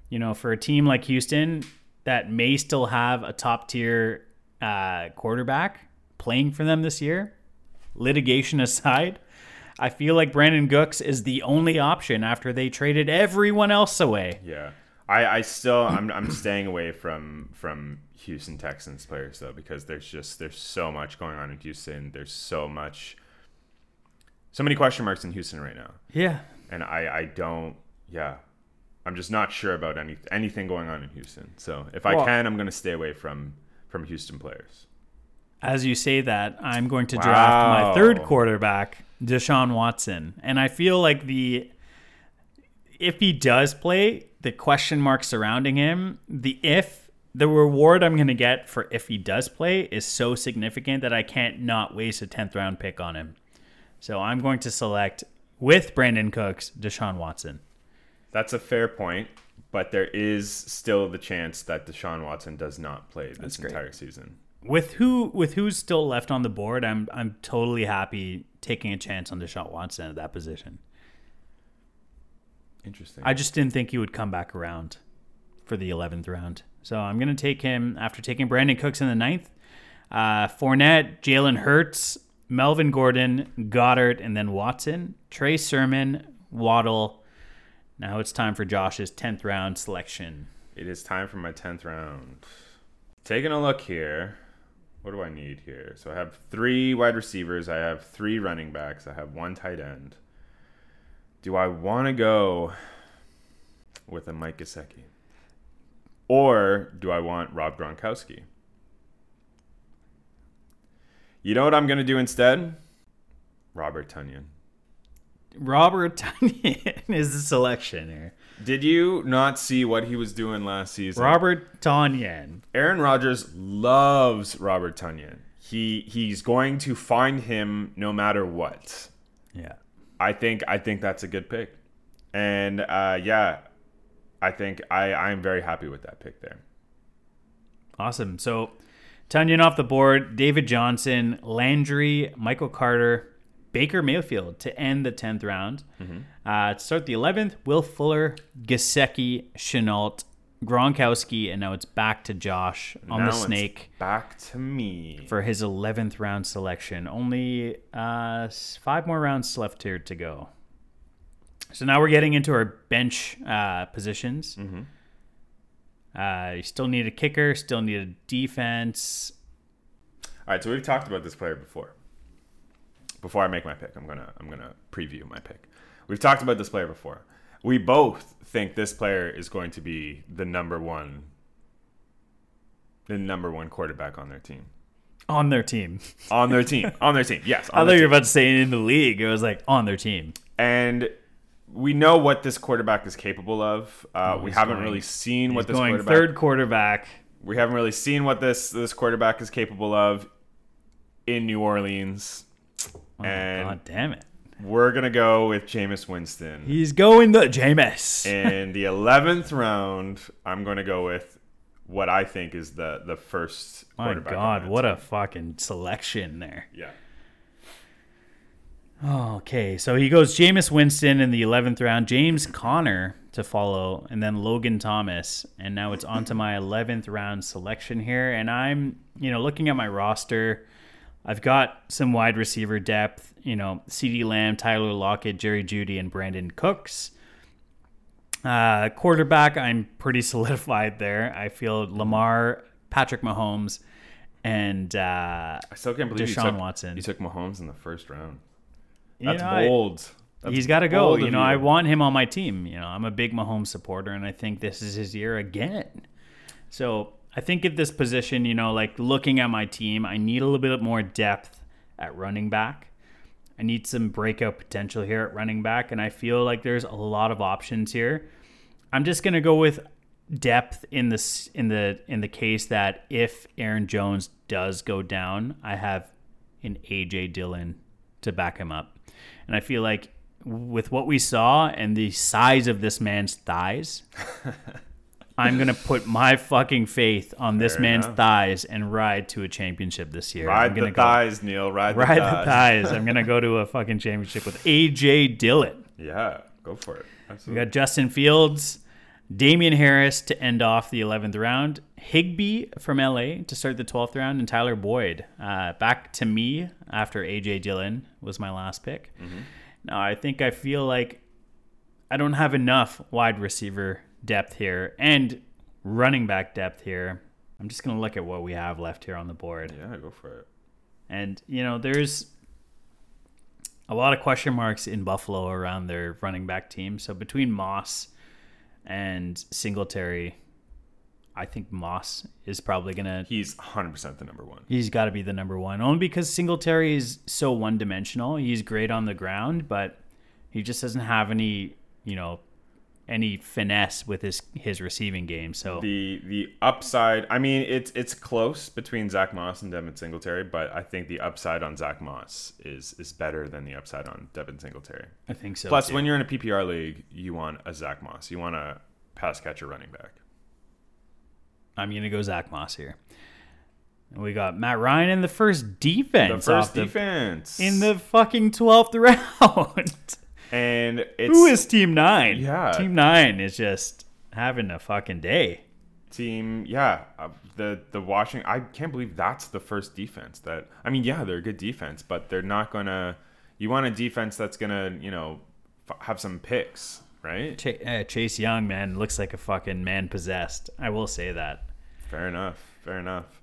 Speaker 3: You know, for a team like Houston that may still have a top tier uh, quarterback playing for them this year, litigation aside, I feel like Brandin Cooks is the only option after they traded everyone else away.
Speaker 2: Yeah. I, I still I'm I'm staying away from from Houston Texans players though because there's just there's so much going on in Houston. There's so much so many question marks in Houston right now.
Speaker 3: Yeah.
Speaker 2: And I I don't yeah. I'm just not sure about any anything going on in Houston. So if I can I'm going to stay away from from Houston players.
Speaker 3: As you say that, I'm going to draft my third quarterback, Deshaun Watson. And I feel like the if he does play, the question mark surrounding him, the if the reward I'm going to get for if he does play is so significant that I can't not waste a 10th round pick on him. So I'm going to select with Brandin Cooks, Deshaun Watson.
Speaker 2: That's a fair point, but there is still the chance that Deshaun Watson does not play this entire season.
Speaker 3: With who with who's still left on the board, I'm I'm totally happy taking a chance on Deshaun Watson at that position.
Speaker 2: Interesting.
Speaker 3: I just didn't think he would come back around for the 11th round. So I'm going to take him after taking Brandin Cooks in the ninth. Uh, Fournette, Jalen Hurts, Melvin Gordon, Goedert, and then Watson, Trey Sermon, Waddle. Now it's time for Josh's 10th round selection.
Speaker 2: It is time for my 10th round. Taking a look here. What do I need here? So I have three wide receivers. I have three running backs. I have one tight end. Do I want to go with a Mike Gesicki? Or do I want Rob Gronkowski? You know what I'm going to do instead? Robert Tonyan.
Speaker 3: Robert Tonyan is the selection here.
Speaker 2: Did you not see what he was doing last season?
Speaker 3: Robert Tonyan.
Speaker 2: Aaron Rodgers loves Robert Tonyan. He he's going to find him no matter what.
Speaker 3: Yeah.
Speaker 2: I think I think that's a good pick. And uh, yeah, I think I I'm very happy with that pick there.
Speaker 3: Awesome. So, Tonyan off the board, David Johnson, Landry, Michael Carter, Baker Mayfield to end the 10th round. Uh, to start the 11th, Will Fuller, Gesicki, Chenault, Gronkowski, and now it's back to Josh on
Speaker 2: Now
Speaker 3: the snake
Speaker 2: Back to me.
Speaker 3: for his 11th round selection. Only uh, five more rounds left here to go. So now we're getting into our bench uh, positions. Uh, you still need a kicker, still need a defense.
Speaker 2: All right, so we've talked about this player before. Before I make my pick, I'm gonna I'm gonna preview my pick. We've talked about this player before. We both think this player is going to be the number one, the number one quarterback on their team.
Speaker 3: On their team.
Speaker 2: On their team. on their team. Yes.
Speaker 3: I thought you were about to say in the league. It was like on their team.
Speaker 2: And we know what this quarterback is capable of. Uh, we haven't
Speaker 3: going-
Speaker 2: really seen what this
Speaker 3: going
Speaker 2: quarterback.
Speaker 3: third quarterback.
Speaker 2: We haven't really seen what this this quarterback is capable of in New Orleans.
Speaker 3: Oh,
Speaker 2: and
Speaker 3: God damn it.
Speaker 2: we're gonna go with Jameis Winston.
Speaker 3: He's going the Jameis.
Speaker 2: in the eleventh round, I'm gonna go with what I think is the the first
Speaker 3: My God, what a fucking selection there.
Speaker 2: yeah.
Speaker 3: Okay, so he goes Jameis Winston in the 11th round, James Conner to follow, and then Logan Thomas. And now it's on to my 11th round selection here. And I'm, you know, looking at my roster, I've got some wide receiver depth, you know, CeeDee Lamb, Tyler Lockett, Jerry Jeudy, and Brandin Cooks. Uh, quarterback, I'm pretty solidified there. I feel Lamar, Patrick Mahomes, and uh,
Speaker 2: I still can't believe you
Speaker 3: Deshaun
Speaker 2: took,
Speaker 3: Watson.
Speaker 2: You took Mahomes in the first round.
Speaker 3: you
Speaker 2: That's
Speaker 3: know, I-
Speaker 2: bold. That's
Speaker 3: he's got to go. You know, I want him on my team. You know, I'm a big Mahomes supporter, and I think this is his year again. So I think at this position, you know, like looking at my team, I need a little bit more depth at running back. I need some breakout potential here at running back, and I feel like there's a lot of options here. I'm just gonna go with depth in this in the in the case that if Aaron Jones does go down, I have an AJ Dillon to back him up. And I feel like with what we saw and the size of this man's thighs, I'm gonna put my fucking faith on this
Speaker 2: Fair
Speaker 3: man's
Speaker 2: enough.
Speaker 3: thighs and ride to a championship this year. I'm
Speaker 2: Ride
Speaker 3: gonna
Speaker 2: the
Speaker 3: go,
Speaker 2: thighs, Neil. Ride,
Speaker 3: Ride
Speaker 2: the
Speaker 3: the
Speaker 2: thighs.
Speaker 3: thighs. I'm gonna go to a fucking championship with AJ Dillon.
Speaker 2: Yeah, go for it.
Speaker 3: We got Justin Fields, Damien Harris to end off the 11th round, Higbee from LA to start the 12th round, and Tyler Boyd. Uh, back to me after AJ Dillon was my last pick. Now, I think I feel like I don't have enough wide receiver depth here and running back depth here. I'm just going to look at what we have left here on the board.
Speaker 2: yeah, go for it.
Speaker 3: And, you know, there's a lot of question marks in Buffalo around their running back team. So between Moss and Singletary, I think Moss is probably going to.
Speaker 2: He's 100% the number one.
Speaker 3: He's got to be the number one. Only because Singletary is so one dimensional. He's great on the ground, but he just doesn't have any, you know, any finesse with his his receiving game. So
Speaker 2: The the upside, I mean, it's it's close between Zach Moss and Devin Singletary, but I think the upside on Zach Moss is is better than the upside on Devin Singletary.
Speaker 3: I think so.
Speaker 2: Plus,
Speaker 3: too.
Speaker 2: when you're in a PPR league, you want a Zach Moss. You want a pass catcher running back.
Speaker 3: I'm gonna go Zach Moss here. And we got Matt Ryan in the first defense.
Speaker 2: The first
Speaker 3: the-
Speaker 2: defense
Speaker 3: in the fucking twelfth round.
Speaker 2: And it's
Speaker 3: Who is Team Nine?
Speaker 2: Yeah.
Speaker 3: Team Nine is just having a fucking day.
Speaker 2: team. Yeah, uh, the the Washington. I can't believe that's the first defense that. I mean, yeah, they're a good defense, but they're not gonna. You want a defense that's gonna, you know, f- have some picks, right?
Speaker 3: Ch- uh, Chase Young, man, looks like a fucking man possessed. I will say that.
Speaker 2: Fair enough. Fair enough.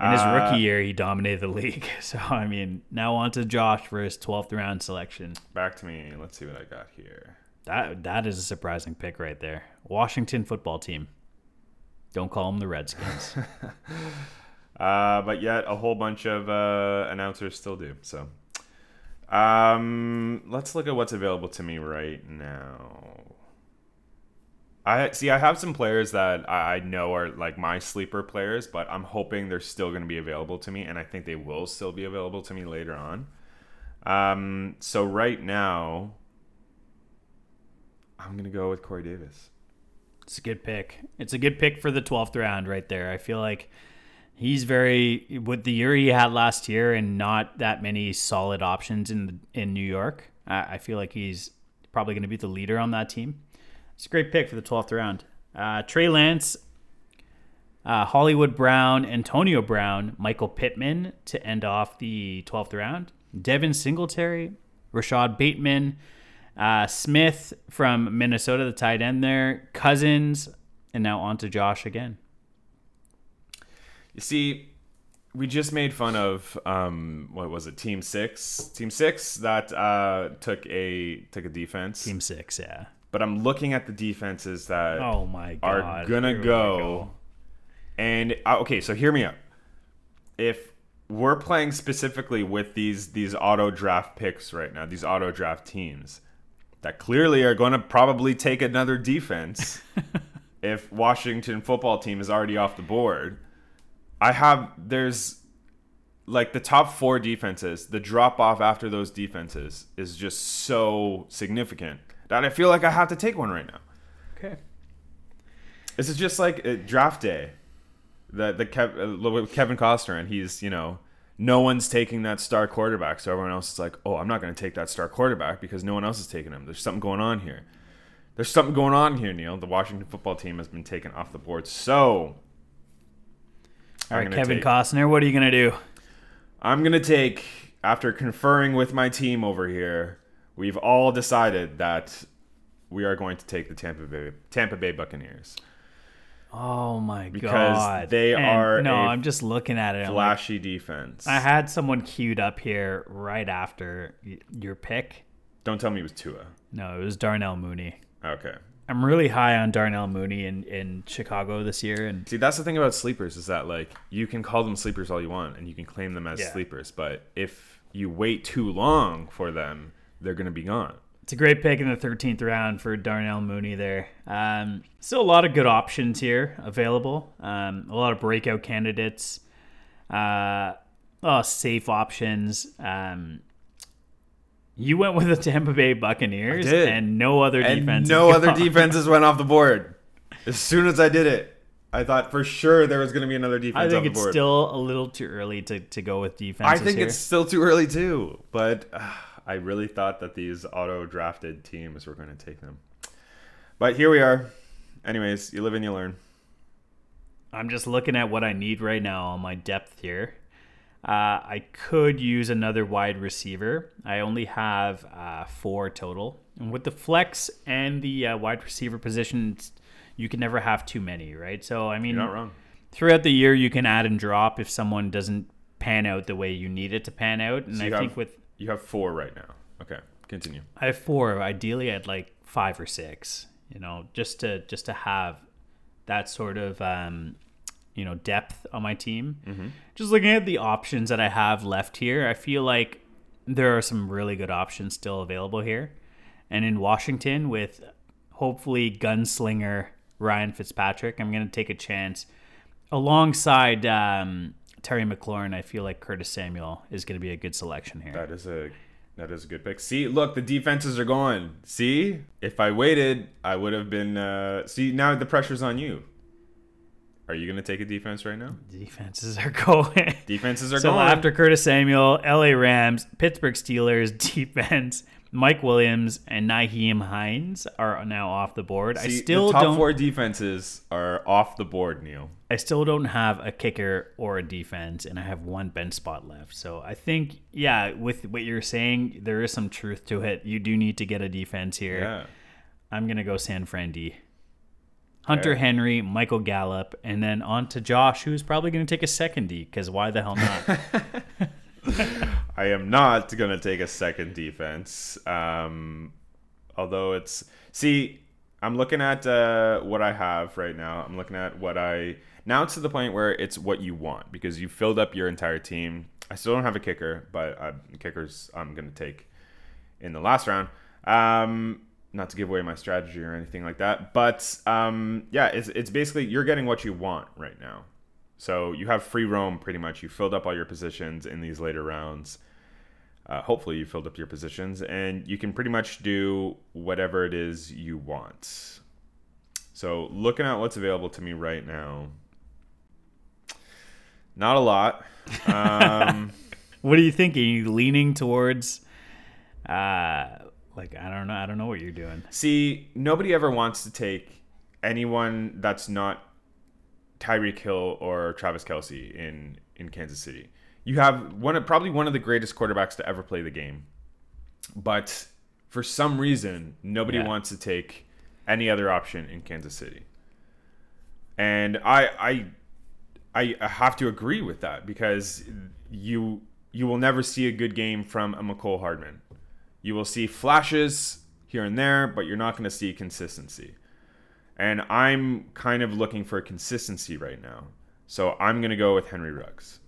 Speaker 3: In his
Speaker 2: Uh,
Speaker 3: rookie year, he dominated the league. So I mean, now on to Josh for his twelfth round selection.
Speaker 2: Back to me. Let's see what I got here.
Speaker 3: That that is a surprising pick right there. Washington football team. Don't call them the Redskins.
Speaker 2: Uh, but yet a whole bunch of uh, announcers still do. So, um, let's look at what's available to me right now. I see. I have some players that I know are like my sleeper players, but I'm hoping they're still going to be available to me, and I think they will still be available to me later on. Um, so right now, I'm gonna go with Corey Davis.
Speaker 3: It's a good pick. It's a good pick for the 12th round right there. I feel like he's very with the year he had last year and not that many solid options in in New York. I, I feel like he's probably going to be the leader on that team. It's a great pick for the 12th round. Uh, Trey Lance, uh, Hollywood Brown, Antonio Brown, Michael Pittman to end off the 12th round. Devin Singletary, Rashod Bateman, uh, Smith from Minnesota, the tight end there, Cousins, and now on to Josh again.
Speaker 2: You see, we just made fun of um what was it team six team six that uh took a took a defense
Speaker 3: Team six, yeah.
Speaker 2: But i'm looking at the defenses that
Speaker 3: Oh my god.
Speaker 2: are gonna
Speaker 3: we
Speaker 2: go, and uh, okay so hear me out. If we're playing specifically with these these auto draft picks right now these auto draft teams that clearly are going to probably take another defense if washington football team is already off the board i have there's like the top four defenses the drop off after those defenses is just so significant that i feel like i have to take one right now
Speaker 3: Okay.
Speaker 2: this is just like uh, draft day, the the Kev, uh, Kevin Costner, and he's you know no one's taking that star quarterback, so everyone else is like, oh, I'm not going to take that star quarterback because no one else is taking him. There's something going on here. There's something going on here, Neil. The Washington football team has been taken off the board, so
Speaker 3: All right, Kevin
Speaker 2: take-
Speaker 3: Costner, what are you gonna do?
Speaker 2: I'm gonna take after conferring with my team over here. We've all decided that we are going to take the Tampa Bay Tampa Bay Buccaneers.
Speaker 3: Oh my
Speaker 2: Because
Speaker 3: god.
Speaker 2: they
Speaker 3: And
Speaker 2: are
Speaker 3: No,
Speaker 2: a
Speaker 3: I'm just looking at it. I'm like,
Speaker 2: Flashy defense.
Speaker 3: I had someone queued up here right after y- your pick.
Speaker 2: Don't tell me it was Tua.
Speaker 3: No, it was Darnell Mooney.
Speaker 2: Okay.
Speaker 3: I'm really high on Darnell Mooney in, in Chicago this year, and
Speaker 2: See, that's the thing about sleepers is that like you can call them sleepers all you want and you can claim them as
Speaker 3: Yeah.
Speaker 2: sleepers, but if you wait too long for them, they're gonna be gone.
Speaker 3: it's a great pick in the 13th round for Darnell Mooney there. Um, still a lot of good options here available. Um, a lot of breakout candidates. Uh, oh, safe options. Um, you went with the Tampa Bay Buccaneers, and no other
Speaker 2: And
Speaker 3: defense.
Speaker 2: no other defenses went off the board. As soon as I did it, I thought for sure there was gonna be another defense
Speaker 3: I think it's
Speaker 2: board.
Speaker 3: still a little too early to, to go with defense.
Speaker 2: I think it's still too early too, but uh, I really thought that these auto drafted teams were going to take them. But here we are. Anyways, you live and you learn.
Speaker 3: I'm just looking at what I need right now on my depth here. Uh, I could use another wide receiver. I only have uh, four total. And with the flex and the uh, wide receiver positions, you can never have too many, right? So, I mean,
Speaker 2: You're not wrong.
Speaker 3: throughout the year, you can add and drop if someone doesn't pan out the way you need it to pan out. And
Speaker 2: So
Speaker 3: I think with
Speaker 2: You have four right now. Okay, continue.
Speaker 3: I have four. Ideally, I'd like five or six. You know, just to just to have that sort of um, you know depth on my team. Just looking at the options that I have left here, I feel like there are some really good options still available here. And in Washington, with hopefully gunslinger Ryan Fitzpatrick, I'm going to take a chance alongside um, Terry McLaurin. I feel like Curtis Samuel is going to be a good selection here.
Speaker 2: That is a that is a good pick. See, look, the defenses are going. See, if I waited, I would have been. Uh, see, now the pressure's on you. Are you going to take a defense right now?
Speaker 3: Defenses are going.
Speaker 2: Defenses are
Speaker 3: so
Speaker 2: going.
Speaker 3: after Curtis Samuel, LA Rams, Pittsburgh Steelers defense, Mike Williams and Nyheim Hines are now off the board. I still
Speaker 2: top
Speaker 3: don't.
Speaker 2: four defenses are off the board, Neil.
Speaker 3: I still don't have a kicker or a defense, and I have one bench spot left. So I think, yeah, with what you're saying, there is some truth to it. You do need to get a defense here.
Speaker 2: Yeah.
Speaker 3: I'm gonna go San Fran D. Hunter. Henry, Michael Gallup, and then on to Josh, who's probably gonna take a second D because why the hell not?
Speaker 2: I am not gonna take a second defense. Um, although it's see, I'm looking at uh, what I have right now. I'm looking at what I now it's to the point where it's what you want because you filled up your entire team. I still don't have a kicker, but kickers I'm gonna take in the last round. Um, not to give away my strategy or anything like that, but um, yeah, it's it's basically you're getting what you want right now. So you have free roam pretty much. You filled up all your positions in these later rounds. Uh, hopefully, you filled up your positions, and you can pretty much do whatever it is you want. So, looking at what's available to me right now, not a lot. Um,
Speaker 3: What are you thinking? Are you leaning towards uh like I don't know, I don't know what you're doing.
Speaker 2: see, nobody ever wants to take anyone that's not Tyreek Hill or Travis Kelce in in Kansas City. You have one of probably one of the greatest quarterbacks to ever play the game, but for some reason, nobody
Speaker 3: Yeah.
Speaker 2: wants to take any other option in Kansas City. And I I I, have to agree with that because you you will never see a good game from a Mecole Hardman. You will see flashes here and there, but you're not going to see consistency. And I'm kind of looking for consistency right now. So I'm going to go with Henry Ruggs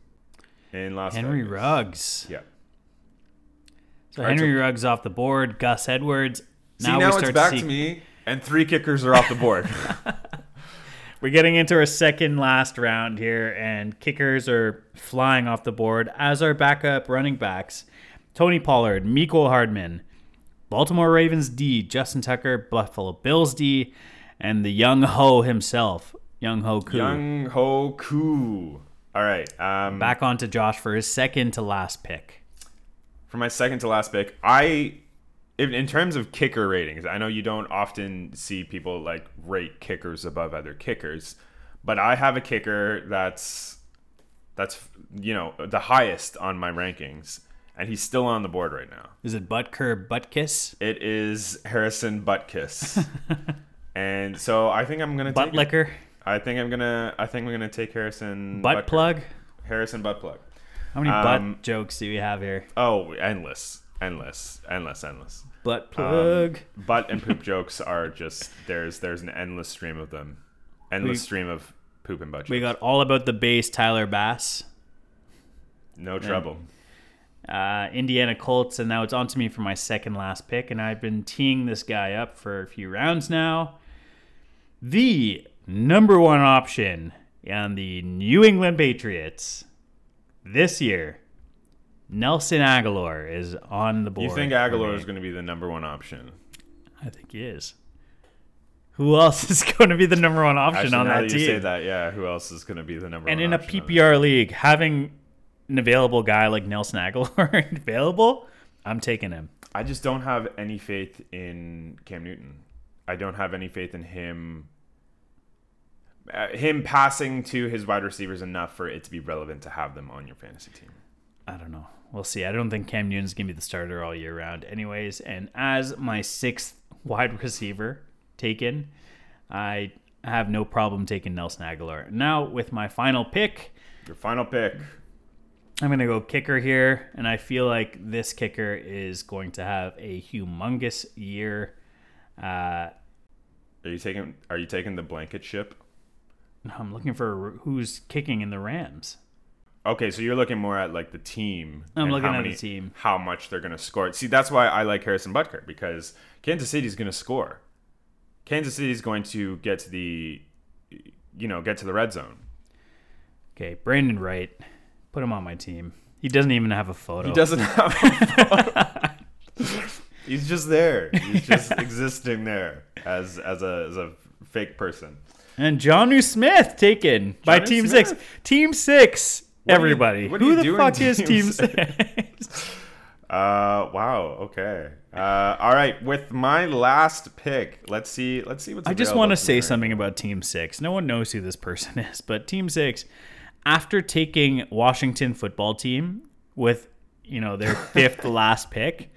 Speaker 2: in Las
Speaker 3: Henry
Speaker 2: Vegas.
Speaker 3: Ruggs.
Speaker 2: Yeah.
Speaker 3: So
Speaker 2: All right,
Speaker 3: Henry
Speaker 2: so-
Speaker 3: Ruggs off the board. Gus Edwards.
Speaker 2: See, now, it's back to, me, and three kickers are off the board.
Speaker 3: We're getting into our second last round here, and kickers are flying off the board as our backup running backs. Tony Pollard, Mecole Hardman, Baltimore Ravens D, Justin Tucker, Buffalo Bills D, and the young ho himself, Younghoe Koo.
Speaker 2: Young Ho Koo. All right. Um,
Speaker 3: Back on to Josh for his second to last pick.
Speaker 2: for my second to last pick, I in, in terms of kicker ratings, I know you don't often see people like rate kickers above other kickers, but I have a kicker that's that's you know the highest on my rankings, and he's still on the board right now.
Speaker 3: Is it Butker Buttkiss?
Speaker 2: It is Harrison Buttkiss, and so I think I'm gonna
Speaker 3: Butt
Speaker 2: take
Speaker 3: licker?
Speaker 2: I think I'm gonna I think I'm gonna take Harrison
Speaker 3: Butt
Speaker 2: Butker.
Speaker 3: plug?
Speaker 2: Harrison Butt plug.
Speaker 3: How many
Speaker 2: Um,
Speaker 3: butt jokes do we have here?
Speaker 2: Oh, endless, endless, endless, endless.
Speaker 3: Butt
Speaker 2: Um,
Speaker 3: plug.
Speaker 2: butt and poop jokes are just there's there's an endless stream of them, endless
Speaker 3: We-
Speaker 2: stream of poop and butt jokes.
Speaker 3: we got all about the base Tyler Bass.
Speaker 2: no trouble.
Speaker 3: uh, Indiana Colts, and now it's on to me for my second last pick, and I've been teeing this guy up for a few rounds now. The number one option on the New England Patriots this year, Nelson Agholor is on the board.
Speaker 2: You think
Speaker 3: Agholor
Speaker 2: is going to be the number one option?
Speaker 3: I think he is. Who else is going to be the number one option
Speaker 2: Actually,
Speaker 3: on that
Speaker 2: that
Speaker 3: team?
Speaker 2: you say that, yeah, who else is going to be the number
Speaker 3: and in a? PPR league, having an available guy like Nelson Agholor available, I'm taking him.
Speaker 2: I just don't have any faith in Cam Newton. I don't have any faith in him. Uh, him passing to his wide receivers enough for it to be relevant to have them on your fantasy team.
Speaker 3: I don't know. We'll see. I don't think Cam Newton's gonna be the starter all year round, anyways. And as my sixth wide receiver taken, I have no problem taking Nelson Agholor. Now with my final pick,
Speaker 2: Your final pick.
Speaker 3: I'm gonna go kicker here, and I feel like this kicker is going to have a humongous year. Uh,
Speaker 2: Are you taking? Are you taking the blanket ship?
Speaker 3: I'm looking for who's kicking in the Rams.
Speaker 2: Okay, so you're looking more at like the team.
Speaker 3: I'm looking
Speaker 2: how
Speaker 3: at the team.
Speaker 2: How much they're going to score. See, that's why I like Harrison Butker because Kansas City's going to score. Kansas City's going to get to the, you know, get to the red zone.
Speaker 3: Okay, Brandon Wright, put him on my team. He doesn't even have a photo.
Speaker 2: He doesn't have. A He's just there. He's just existing there as as a as a fake person.
Speaker 3: And Jonnu Smith taken by Team
Speaker 2: Smith?
Speaker 3: Six. Team Six.
Speaker 2: What you-
Speaker 3: everybody.
Speaker 2: what
Speaker 3: Who the fuck is
Speaker 2: Team Six?
Speaker 3: Six?
Speaker 2: Uh, wow. Okay. Uh, all right. With my last pick, let's see. Let's see what's.
Speaker 3: I just want to say something about Team Six. No one knows who this person is, but Team Six, after taking Washington football team with you know their fifth last pick,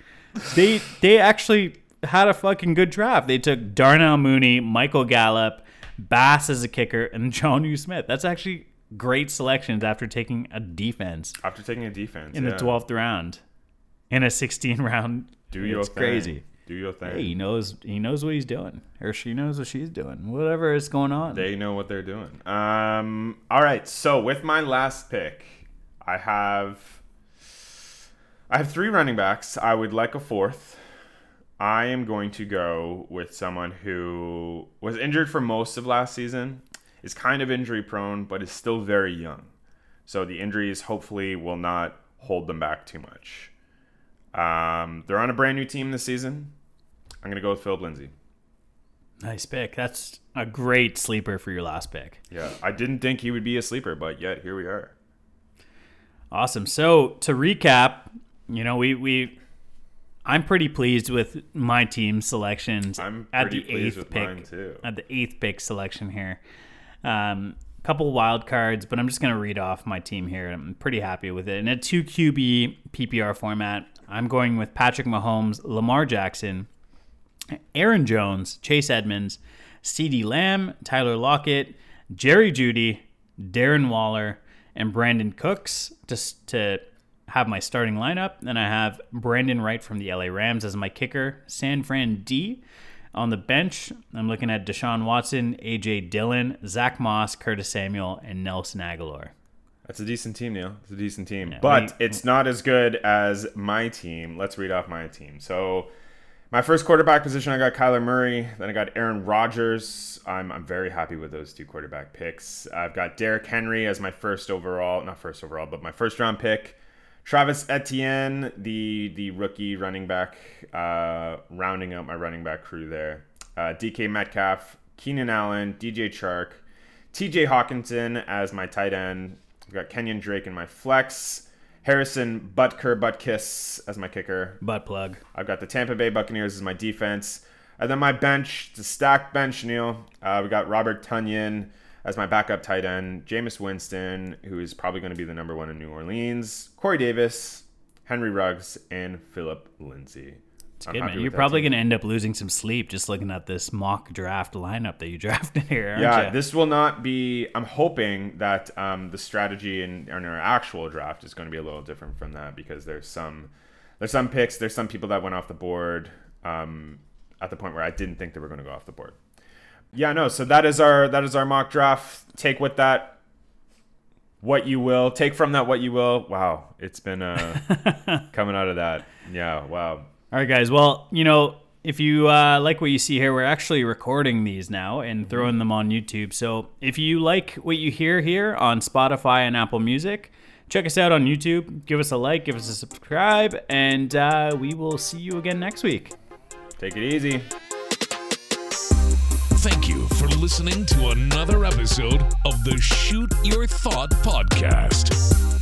Speaker 3: they they actually had a fucking good draft. They took Darnell Mooney, Michael Gallup, Bass as a kicker, and Jonnu Smith. That's actually great selections after taking a defense
Speaker 2: After taking a defense
Speaker 3: in
Speaker 2: yeah.
Speaker 3: the twelfth round, in a sixteen round.
Speaker 2: Do your
Speaker 3: it's
Speaker 2: thing.
Speaker 3: crazy.
Speaker 2: Do your thing.
Speaker 3: Hey, he knows he knows what he's doing, or she knows what she's doing. Whatever is going on.
Speaker 2: They know what they're doing. Um. All right. So with my last pick, I have. I have three running backs. I would like a fourth. I am going to go with someone who was injured for most of last season, is kind of injury prone, but is still very young. So the injuries hopefully will not hold them back too much. Um, they're on a brand new team this season. I'm going to go with Phil Lindsay.
Speaker 3: Nice pick. That's a great sleeper for your last pick.
Speaker 2: Yeah, I didn't think he would be a sleeper, but yet here we are.
Speaker 3: Awesome. So to recap, you know, we we I'm pretty pleased with my team selections
Speaker 2: I'm
Speaker 3: at the eighth pick. At the eighth pick selection here. Um couple wild cards, but I'm just gonna read off my team here. I'm pretty happy with it. In a two QB PPR format, I'm going with Patrick Mahomes, Lamar Jackson, Aaron Jones, Chase Edmonds, CeeDee Lamb, Tyler Lockett, Jerry Jeudy, Darren Waller, and Brandin Cooks just to have my starting lineup. Then I have Brandon Wright from the LA Rams as my kicker, San Fran D. On the bench, I'm looking at Deshaun Watson, AJ Dillon, Zach Moss, Curtis Samuel, and Nelson Agholor.
Speaker 2: That's a decent team, Neil. It's a decent team.
Speaker 3: Yeah,
Speaker 2: but
Speaker 3: we-
Speaker 2: it's not as good as my team. Let's read off my team. So, my first quarterback position, I got Kyler Murray. Then I got Aaron Rodgers. I'm, I'm very happy with those two quarterback picks. I've got Derrick Henry as my first overall, not first overall, but my first round pick. Travis Etienne, the the rookie running back, uh, rounding out my running back crew there. Uh, DK Metcalf, Keenan Allen, DJ Chark, TJ Hockenson as my tight end. I've got Kenyon Drake in my flex. Harrison Butker Butkiss as my kicker.
Speaker 3: Butt plug.
Speaker 2: I've got the Tampa Bay Buccaneers as my defense. And then my bench, the stacked bench, Neil. Uh, we got Robert Tonyan as my backup tight end. Jameis Winston, who is probably going to be the number one in New Orleans. Corey Davis, Henry Ruggs, and Phillip Lindsay.
Speaker 3: Good. You're probably going to end up losing some sleep just looking at this mock draft lineup that you drafted here,
Speaker 2: Yeah,
Speaker 3: ya?
Speaker 2: this will not be. I'm hoping that um, the strategy in, in our actual draft is going to be a little different from that because there's some there's some picks, there's some people that went off the board um, at the point where I didn't think they were going to go off the board. Yeah, no. So that is our that is our mock draft. Take with that what you will. Take from that what you will. Wow, it's been uh, coming out of that. Yeah, wow.
Speaker 3: All right, guys. Well, you know, if you uh, like what you see here, we're actually recording these now and throwing them on YouTube. So if you like what you hear here on Spotify and Apple Music, check us out on YouTube. Give us a like, give us a subscribe, and uh, we will see you again next week.
Speaker 2: Take it easy.
Speaker 1: Thank you for listening to another episode of the Shoot Your Thought podcast.